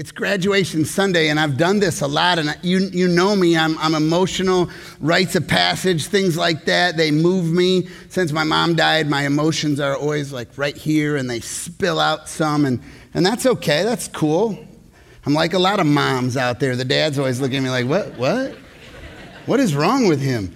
It's graduation Sunday, and I've done this a lot. And you, you know me, I'm, I'm emotional, rites of passage, things like that. They move me. Since my mom died, my emotions are always like right here, and they spill out some. And, and that's okay, that's cool. I'm like a lot of moms out there. The dads always look at me like, what? What? What is wrong with him?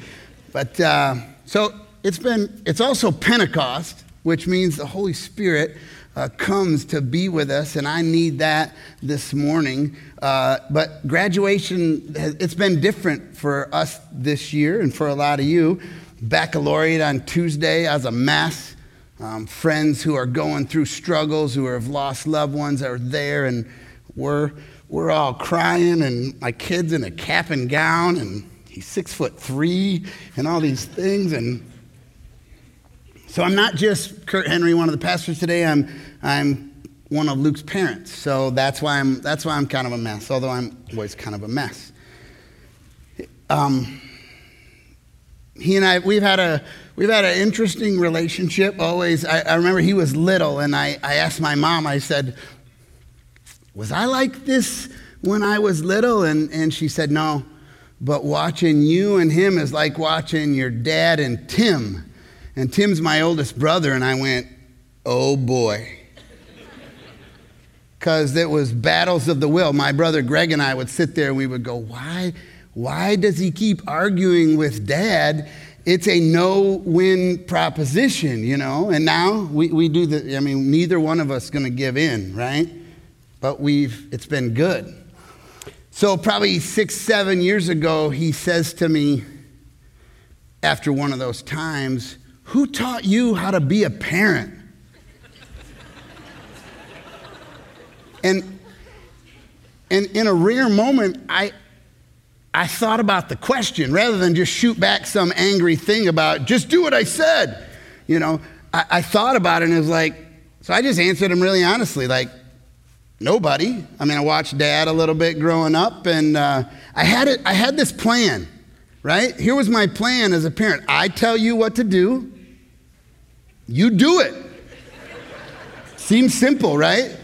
But uh, so it's been, it's also Pentecost, which means the Holy Spirit uh, comes to be with us, and I need that this morning. Uh, but graduation, it's been different for us this year and for a lot of you. Baccalaureate on Tuesday, I was a mess. Um, friends who are going through struggles, who have lost loved ones, are there, and we're, we're all crying, and my kid's in a cap and gown, and he's six foot three, and all these things, and so I'm not just Kurt Henry, one of the pastors today. I'm, I'm one of Luke's parents. So that's why I'm, that's why I'm kind of a mess, although I'm always kind of a mess. Um, he and I, we've had a, we've had an interesting relationship always. I, I remember he was little, and I, I asked my mom, I said, Was I like this when I was little? And, and she said, No, but watching you and him is like watching your dad and Tim. And Tim's my oldest brother, and I went, oh boy. Because it was battles of the will. My brother Greg and I would sit there and we would go, why, why does he keep arguing with dad? It's a no win proposition, you know? And now we, we do the, I mean, neither one of us going to give in, right? But we've, it's been good. So, probably six, seven years ago, he says to me, after one of those times, who taught you how to be a parent? and, and in a rare moment, I, I thought about the question rather than just shoot back some angry thing about, just do what I said. You know, I, I thought about it and it was like, so I just answered him really honestly, like, nobody. I mean, I watched dad a little bit growing up and uh, I, had it, I had this plan, right? Here was my plan as a parent I tell you what to do, you do it. Seems simple, right?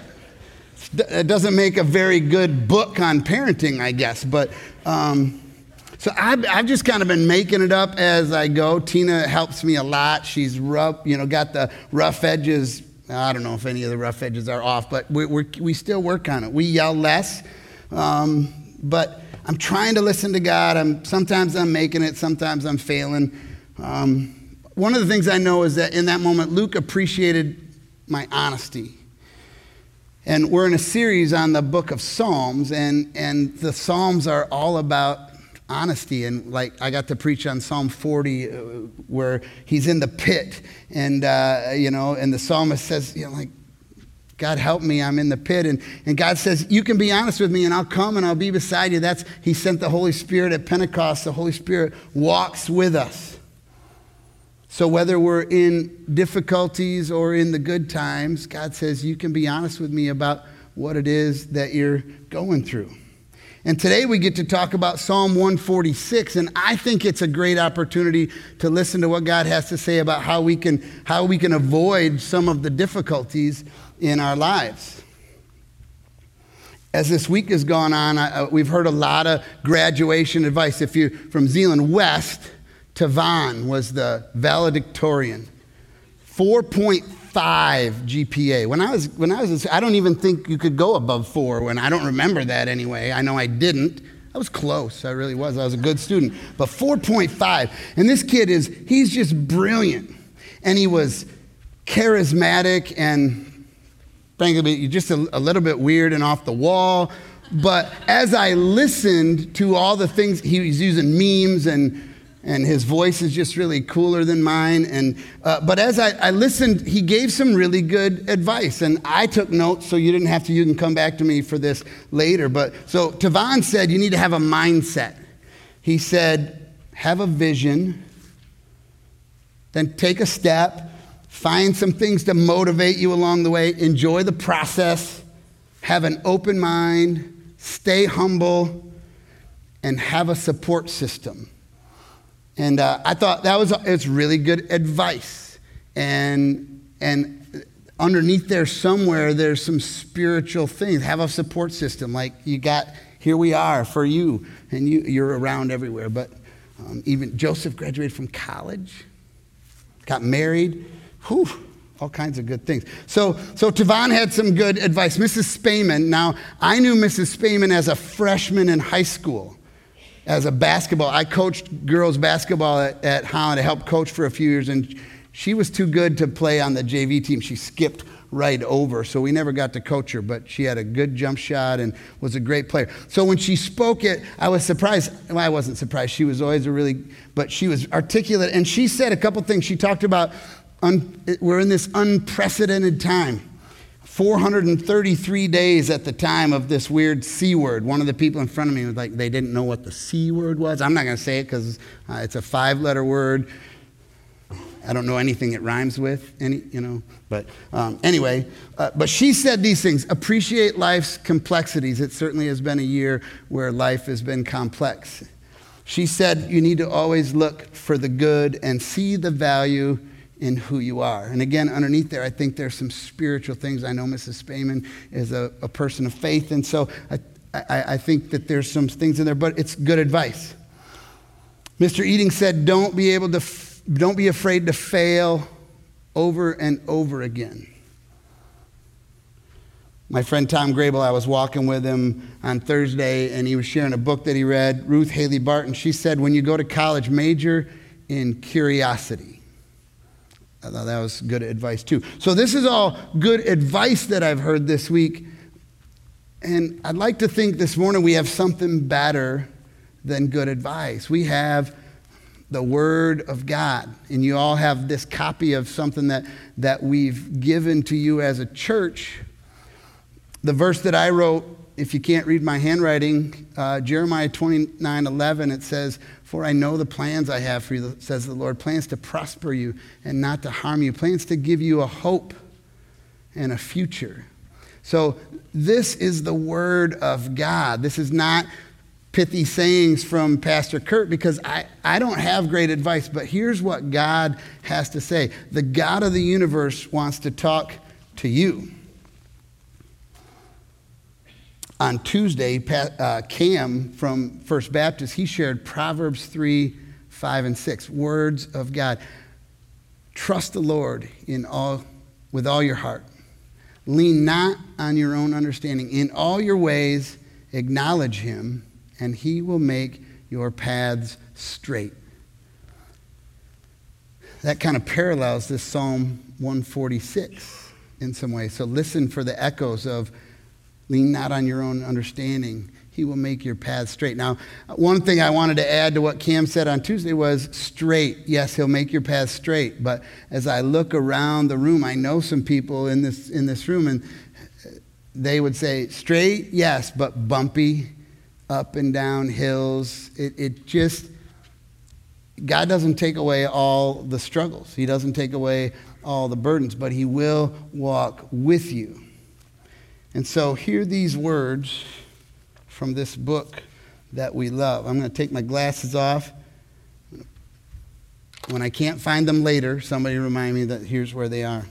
It doesn't make a very good book on parenting, I guess. But um, so I've, I've, just kind of been making it up as I go. Tina helps me a lot. She's rough, you know, got the rough edges. I don't know if any of the rough edges are off, but we we still work on it. We yell less, um, but I'm trying to listen to God. I'm, sometimes I'm making it, sometimes I'm failing. Um, one of the things I know is that in that moment, Luke appreciated my honesty. And we're in a series on the book of Psalms, and, and the Psalms are all about honesty. And like I got to preach on Psalm 40, uh, where he's in the pit, and, uh, you know, and the psalmist says, you know, like, God help me, I'm in the pit. And, and God says, You can be honest with me, and I'll come and I'll be beside you. That's He sent the Holy Spirit at Pentecost. The Holy Spirit walks with us. So, whether we're in difficulties or in the good times, God says, You can be honest with me about what it is that you're going through. And today we get to talk about Psalm 146, and I think it's a great opportunity to listen to what God has to say about how we can, how we can avoid some of the difficulties in our lives. As this week has gone on, I, uh, we've heard a lot of graduation advice. If you're from Zeeland West, Tavan was the valedictorian. 4.5 GPA. When I was, when I was, I don't even think you could go above four when I don't remember that anyway. I know I didn't. I was close. I really was. I was a good student. But 4.5. And this kid is, he's just brilliant. And he was charismatic and frankly, just a, a little bit weird and off the wall. But as I listened to all the things, he was using memes and and his voice is just really cooler than mine. And, uh, but as I, I, listened, he gave some really good advice, and I took notes, so you didn't have to. You can come back to me for this later. But so Tavan said you need to have a mindset. He said, have a vision, then take a step, find some things to motivate you along the way, enjoy the process, have an open mind, stay humble, and have a support system. And uh, I thought that was it's really good advice. And, and underneath there somewhere, there's some spiritual things. Have a support system. Like you got, here we are for you, and you, you're around everywhere. But um, even Joseph graduated from college, got married. Whew, all kinds of good things. So, so Tavon had some good advice. Mrs. Spayman, now I knew Mrs. Spayman as a freshman in high school as a basketball. I coached girls basketball at, at Holland. I helped coach for a few years, and she was too good to play on the JV team. She skipped right over, so we never got to coach her, but she had a good jump shot and was a great player. So when she spoke it, I was surprised. Well, I wasn't surprised. She was always a really, but she was articulate, and she said a couple things. She talked about un, we're in this unprecedented time. 433 days at the time of this weird C word. One of the people in front of me was like, they didn't know what the C word was. I'm not going to say it because uh, it's a five letter word. I don't know anything it rhymes with, any, you know. But um, anyway, uh, but she said these things appreciate life's complexities. It certainly has been a year where life has been complex. She said you need to always look for the good and see the value in who you are. And again, underneath there, I think there's some spiritual things. I know Mrs. Spayman is a, a person of faith, and so I, I, I think that there's some things in there, but it's good advice. Mr. Eating said, Don't be able to, f- don't be afraid to fail over and over again. My friend Tom Grable, I was walking with him on Thursday, and he was sharing a book that he read, Ruth Haley Barton. She said, When you go to college, major in curiosity. I thought that was good advice too. So, this is all good advice that I've heard this week. And I'd like to think this morning we have something better than good advice. We have the Word of God. And you all have this copy of something that, that we've given to you as a church. The verse that I wrote, if you can't read my handwriting, uh, Jeremiah 29 11, it says, For I know the plans I have for you, says the Lord plans to prosper you and not to harm you, plans to give you a hope and a future. So, this is the Word of God. This is not pithy sayings from Pastor Kurt because I, I don't have great advice, but here's what God has to say. The God of the universe wants to talk to you. On Tuesday, uh, Cam from First Baptist, he shared Proverbs 3, 5, and 6, words of God. Trust the Lord in all, with all your heart. Lean not on your own understanding. In all your ways, acknowledge him and he will make your paths straight. That kind of parallels this Psalm 146 in some way. So listen for the echoes of lean not on your own understanding. He will make your path straight. Now, one thing I wanted to add to what Cam said on Tuesday was straight. Yes, he'll make your path straight. But as I look around the room, I know some people in this, in this room, and they would say, straight, yes, but bumpy up and down hills. It, it just, God doesn't take away all the struggles, He doesn't take away all the burdens, but He will walk with you. And so, hear these words from this book that we love. I'm going to take my glasses off. When I can't find them later, somebody remind me that here's where they are.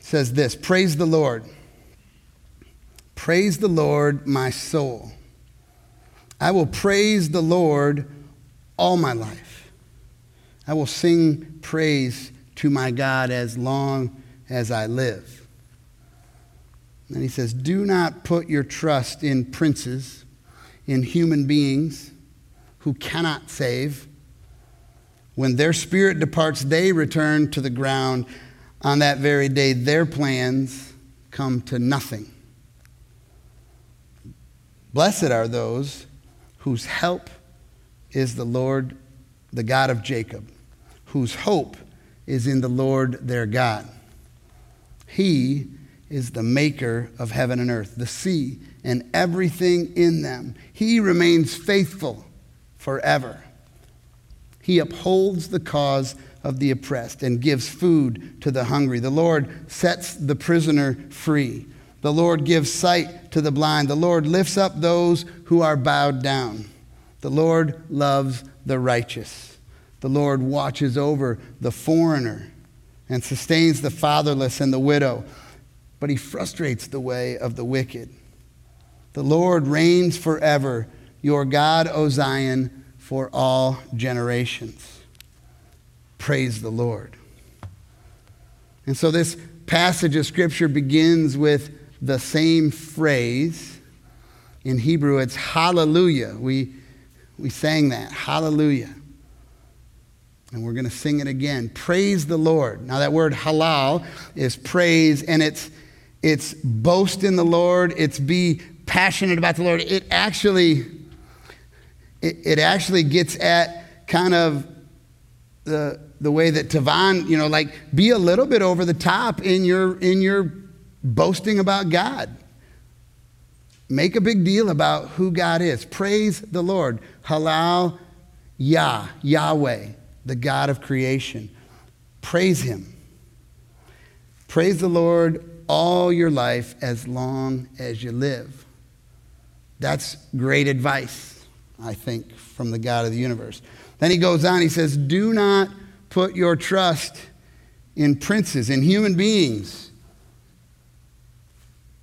It says this Praise the Lord. Praise the Lord, my soul. I will praise the Lord all my life. I will sing praise to my God as long as I live. And he says, Do not put your trust in princes, in human beings who cannot save. When their spirit departs, they return to the ground. On that very day, their plans come to nothing. Blessed are those whose help is the Lord, the God of Jacob, whose hope is in the Lord their God. He is the maker of heaven and earth, the sea, and everything in them. He remains faithful forever. He upholds the cause of the oppressed and gives food to the hungry. The Lord sets the prisoner free. The Lord gives sight to the blind. The Lord lifts up those who are bowed down. The Lord loves the righteous. The Lord watches over the foreigner and sustains the fatherless and the widow, but he frustrates the way of the wicked. The Lord reigns forever, your God, O Zion, for all generations. Praise the Lord. And so this passage of Scripture begins with the same phrase. In Hebrew, it's hallelujah. We, we sang that, hallelujah. And we're going to sing it again. Praise the Lord. Now, that word halal is praise, and it's, it's boast in the Lord, it's be passionate about the Lord. It actually, it, it actually gets at kind of the, the way that Tavan, you know, like be a little bit over the top in your, in your boasting about God. Make a big deal about who God is. Praise the Lord. Halal Yah, Yahweh the God of creation. Praise Him. Praise the Lord all your life as long as you live. That's great advice, I think, from the God of the universe. Then he goes on, he says, Do not put your trust in princes, in human beings.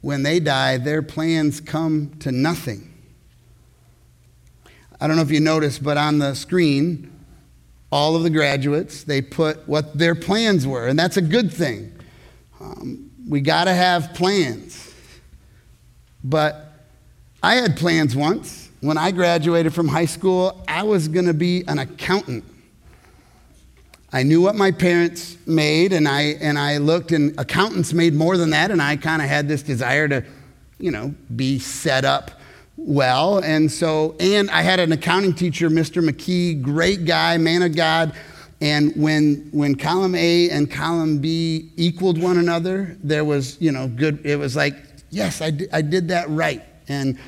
When they die, their plans come to nothing. I don't know if you noticed, but on the screen, all of the graduates. They put what their plans were, and that's a good thing. Um, we got to have plans. But I had plans once. When I graduated from high school, I was going to be an accountant. I knew what my parents made, and I, and I looked, and accountants made more than that, and I kind of had this desire to, you know, be set up well. And so, and I had an accounting teacher, Mr. McKee, great guy, man of God. And when, when column A and column B equaled one another, there was, you know, good, it was like, yes, I did, I did that right. And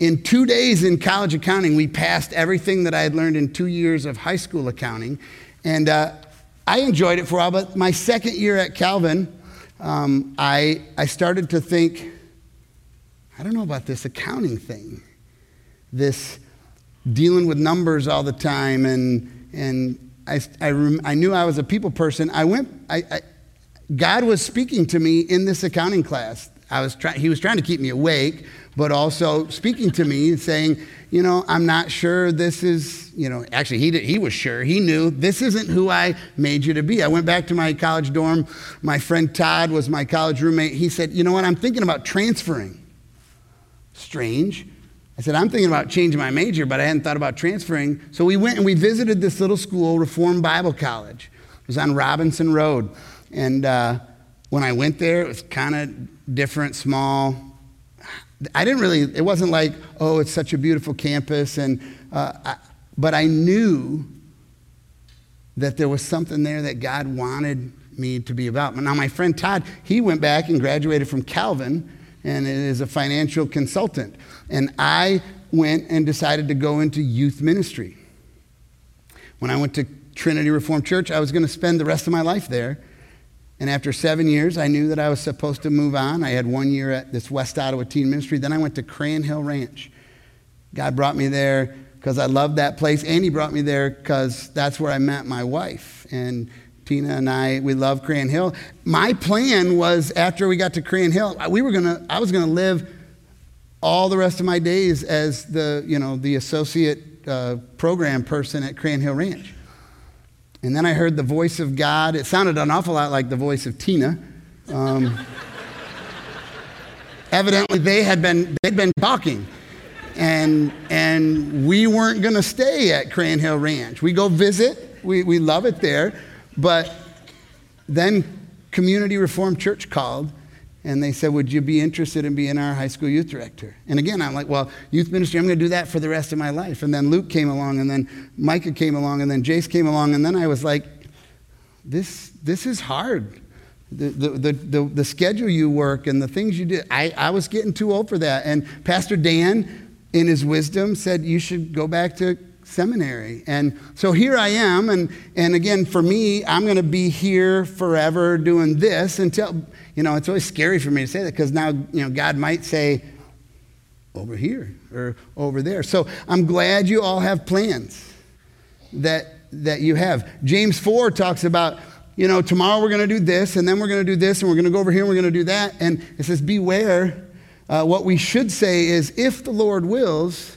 in two days in college accounting, we passed everything that I had learned in two years of high school accounting. And uh, I enjoyed it for a while, but my second year at Calvin, um, I, I started to think, I don't know about this accounting thing, this dealing with numbers all the time, and, and I, I, I knew I was a people person. I went, I, I, God was speaking to me in this accounting class. I was try, he was trying to keep me awake, but also speaking to me and saying, you know, I'm not sure this is, you know, actually, he, did, he was sure. He knew this isn't who I made you to be. I went back to my college dorm. My friend Todd was my college roommate. He said, you know what, I'm thinking about transferring. Strange. I said, I'm thinking about changing my major, but I hadn't thought about transferring. So we went and we visited this little school, Reformed Bible College. It was on Robinson Road. And uh, when I went there, it was kind of different, small. I didn't really, it wasn't like, oh, it's such a beautiful campus. And, uh, I, but I knew that there was something there that God wanted me to be about. Now, my friend Todd, he went back and graduated from Calvin and is a financial consultant. And I went and decided to go into youth ministry. When I went to Trinity Reformed Church, I was going to spend the rest of my life there. And after seven years, I knew that I was supposed to move on. I had one year at this West Ottawa Teen Ministry. Then I went to Cran-Hill Ranch. God brought me there because I loved that place, and He brought me there because that's where I met my wife. And Tina and I, we love Cran-Hill. My plan was after we got to Cran-Hill, we were gonna, I was gonna live all the rest of my days as the, you know, the associate uh, program person at Cran-Hill Ranch. And then I heard the voice of God. It sounded an awful lot like the voice of Tina. Um, evidently, they had been, they'd been talking. And, and we weren't going to stay at Cran-Hill Ranch. We go visit, we, we love it there. But then Community Reformed Church called and they said, Would you be interested in being our high school youth director? And again, I'm like, Well, youth ministry, I'm going to do that for the rest of my life. And then Luke came along, and then Micah came along, and then Jace came along, and then I was like, This, this is hard. The, the, the, the, schedule you work and the things you do, I, I was getting too old for that. And Pastor Dan, in his wisdom, said, You should go back to seminary. And so here I am. And, and again, for me, I'm going to be here forever doing this until, you know, it's always scary for me to say that because now, you know, God might say, over here or over there. So I'm glad you all have plans that, that you have. James 4 talks about you know, tomorrow we're going to do this, and then we're going to do this, and we're going to go over here, and we're going to do that. And it says, beware. Uh, what we should say is, if the Lord wills,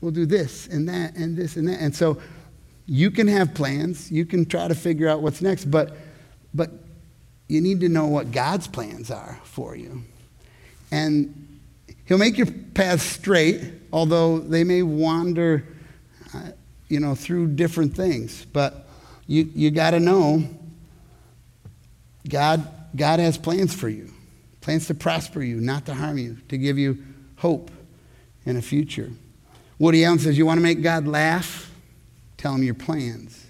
we'll do this and that and this and that. And so you can have plans, you can try to figure out what's next, but, but you need to know what God's plans are for you. And He'll make your path straight, although they may wander, uh, you know, through different things. But you, you got to know God, God has plans for you, plans to prosper you, not to harm you, to give you hope and a future. Woody Allen says, You want to make God laugh? Tell him your plans.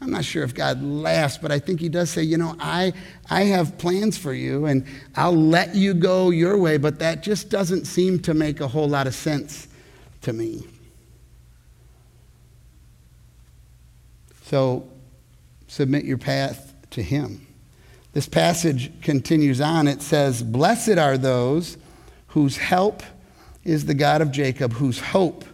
I'm not sure if God laughs, but I think he does say, you know, I, I have plans for you and I'll let you go your way, but that just doesn't seem to make a whole lot of sense to me. So submit your path to him. This passage continues on. It says, Blessed are those whose help is the God of Jacob, whose hope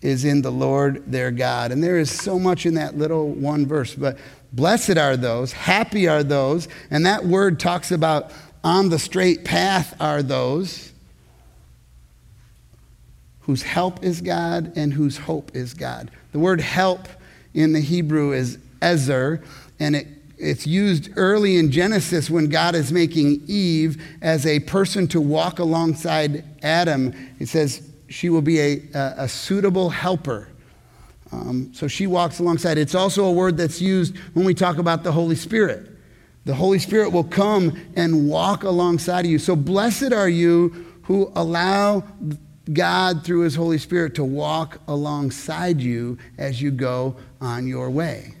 is in the Lord their God. And there is so much in that little one verse, but blessed are those, happy are those, and that word talks about on the straight path are those whose help is God and whose hope is God. The word help in the Hebrew is ezer, and it, it's used early in Genesis when God is making Eve as a person to walk alongside Adam. It says, she will be a, a, a suitable helper. Um, so she walks alongside. It's also a word that's used when we talk about the Holy Spirit. The Holy Spirit will come and walk alongside of you. So blessed are you who allow God through his Holy Spirit to walk alongside you as you go on your way.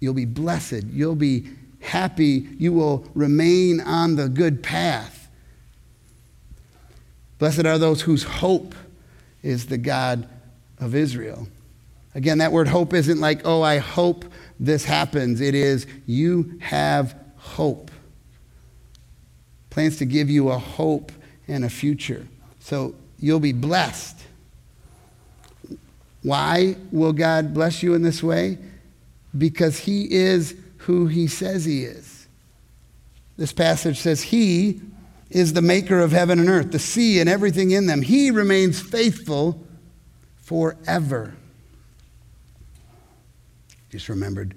You'll be blessed. You'll be happy. You will remain on the good path. Blessed are those whose hope is the God of Israel. Again, that word hope isn't like, oh, I hope this happens. It is, you have hope. Plans to give you a hope and a future. So you'll be blessed. Why will God bless you in this way? Because He is who He says He is. This passage says, He is the maker of heaven and earth, the sea and everything in them. He remains faithful forever. Just remembered,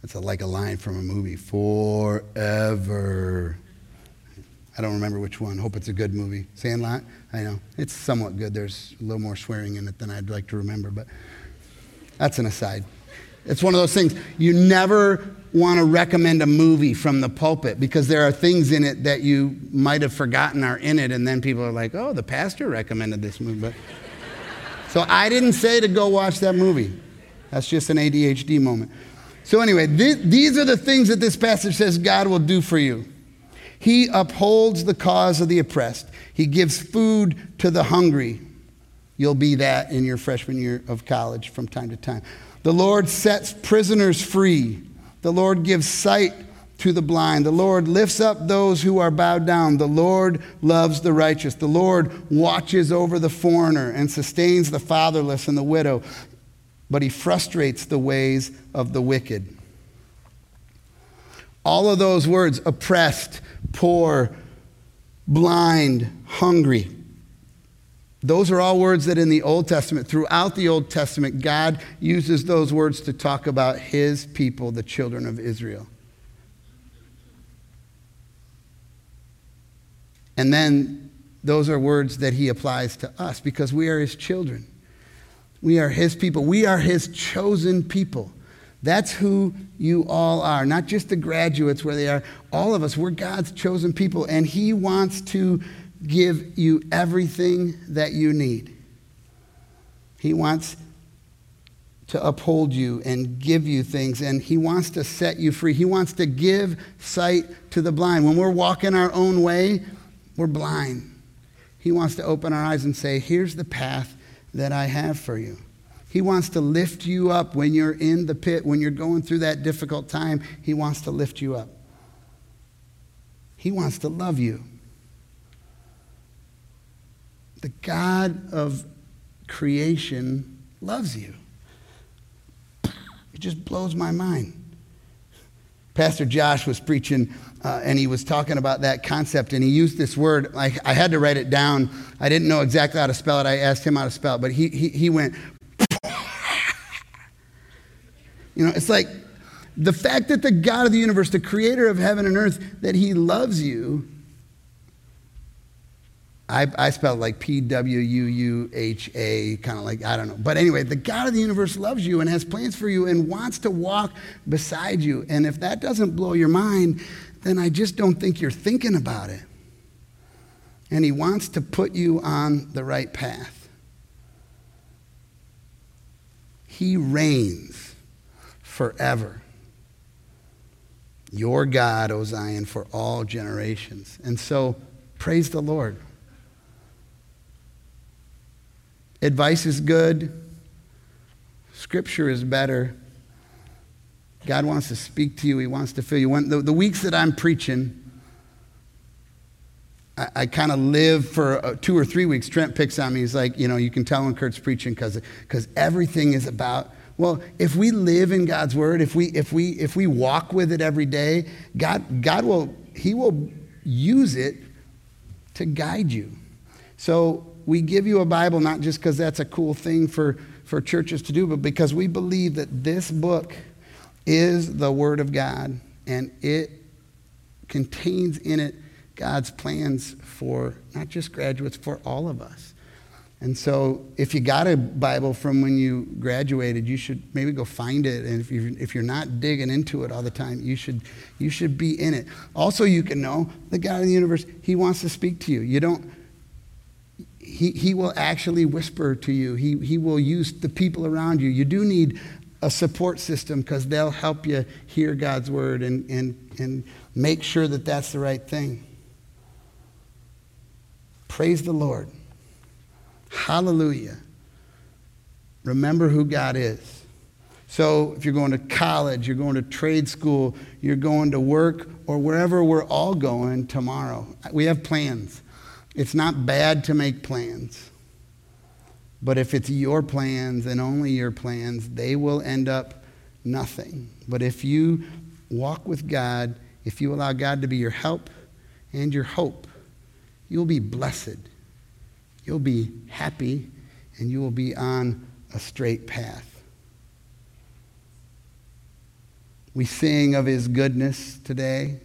that's like a line from a movie forever. I don't remember which one. Hope it's a good movie. Sandlot? I know. It's somewhat good. There's a little more swearing in it than I'd like to remember, but that's an aside. It's one of those things. You never want to recommend a movie from the pulpit because there are things in it that you might have forgotten are in it, and then people are like, oh, the pastor recommended this movie. But so I didn't say to go watch that movie. That's just an ADHD moment. So, anyway, th- these are the things that this passage says God will do for you. He upholds the cause of the oppressed, He gives food to the hungry. You'll be that in your freshman year of college from time to time. The Lord sets prisoners free. The Lord gives sight to the blind. The Lord lifts up those who are bowed down. The Lord loves the righteous. The Lord watches over the foreigner and sustains the fatherless and the widow, but he frustrates the ways of the wicked. All of those words oppressed, poor, blind, hungry those are all words that in the Old Testament, throughout the Old Testament, God uses those words to talk about his people, the children of Israel. And then those are words that he applies to us because we are his children. We are his people. We are his chosen people. That's who you all are, not just the graduates where they are. All of us, we're God's chosen people, and he wants to give you everything that you need. He wants to uphold you and give you things, and He wants to set you free. He wants to give sight to the blind. When we're walking our own way, we're blind. He wants to open our eyes and say, Here's the path that I have for you. He wants to lift you up when you're in the pit, when you're going through that difficult time. He wants to lift you up. He wants to love you. The God of creation loves you. It just blows my mind. Pastor Josh was preaching uh, and he was talking about that concept and he used this word. I, I had to write it down. I didn't know exactly how to spell it. I asked him how to spell it, but he, he, he went, you know, it's like the fact that the God of the universe, the creator of heaven and earth, that he loves you. I, I spell it like P W U U H A, kind of like, I don't know. But anyway, the God of the universe loves you and has plans for you and wants to walk beside you. And if that doesn't blow your mind, then I just don't think you're thinking about it. And he wants to put you on the right path. He reigns forever your God, O Zion, for all generations. And so, praise the Lord. Advice is good, Scripture is better. God wants to speak to you, He wants to fill you. When, the, the weeks that I'm preaching, I, I kind of live for uh, two or three weeks. Trent picks on me. He's like, you know, you can tell when Kurt's preaching because everything is about well, if we live in God's word, if we if we if we walk with it every day, God God will he will use it to guide you. So we give you a Bible not just because that's a cool thing for, for churches to do, but because we believe that this book is the Word of God and it contains in it God's plans for not just graduates, for all of us. And so, if you got a Bible from when you graduated, you should maybe go find it. And if, you, if you're not digging into it all the time, you should, you should be in it. Also, you can know the God of the universe, He wants to speak to you. You don't, He, he will actually whisper to you, he, he will use the people around you. You do need a support system because they'll help you hear God's word and, and, and make sure that that's the right thing. Praise the Lord. Hallelujah. Remember who God is. So, if you're going to college, you're going to trade school, you're going to work, or wherever we're all going tomorrow, we have plans. It's not bad to make plans. But if it's your plans and only your plans, they will end up nothing. But if you walk with God, if you allow God to be your help and your hope, you'll be blessed you'll be happy and you will be on a straight path. We sing of his goodness today.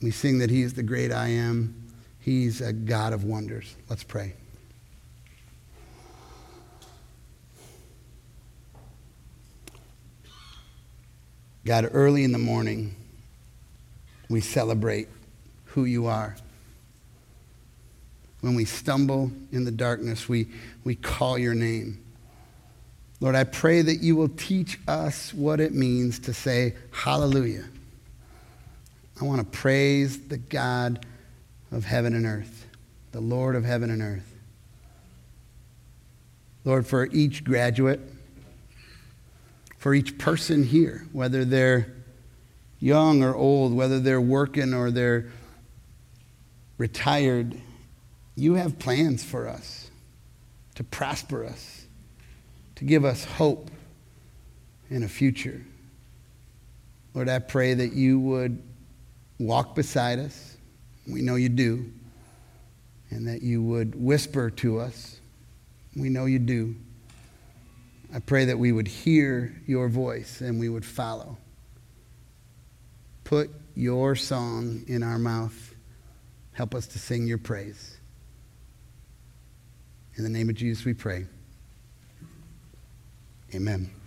We sing that he is the great I am. He's a God of wonders. Let's pray. God, early in the morning, we celebrate who you are. When we stumble in the darkness, we, we call your name. Lord, I pray that you will teach us what it means to say hallelujah. I want to praise the God of heaven and earth, the Lord of heaven and earth. Lord, for each graduate, for each person here, whether they're young or old, whether they're working or they're retired, you have plans for us to prosper us, to give us hope and a future. Lord, I pray that you would walk beside us. We know you do. And that you would whisper to us. We know you do. I pray that we would hear your voice and we would follow. Put your song in our mouth. Help us to sing your praise. In the name of Jesus, we pray. Amen.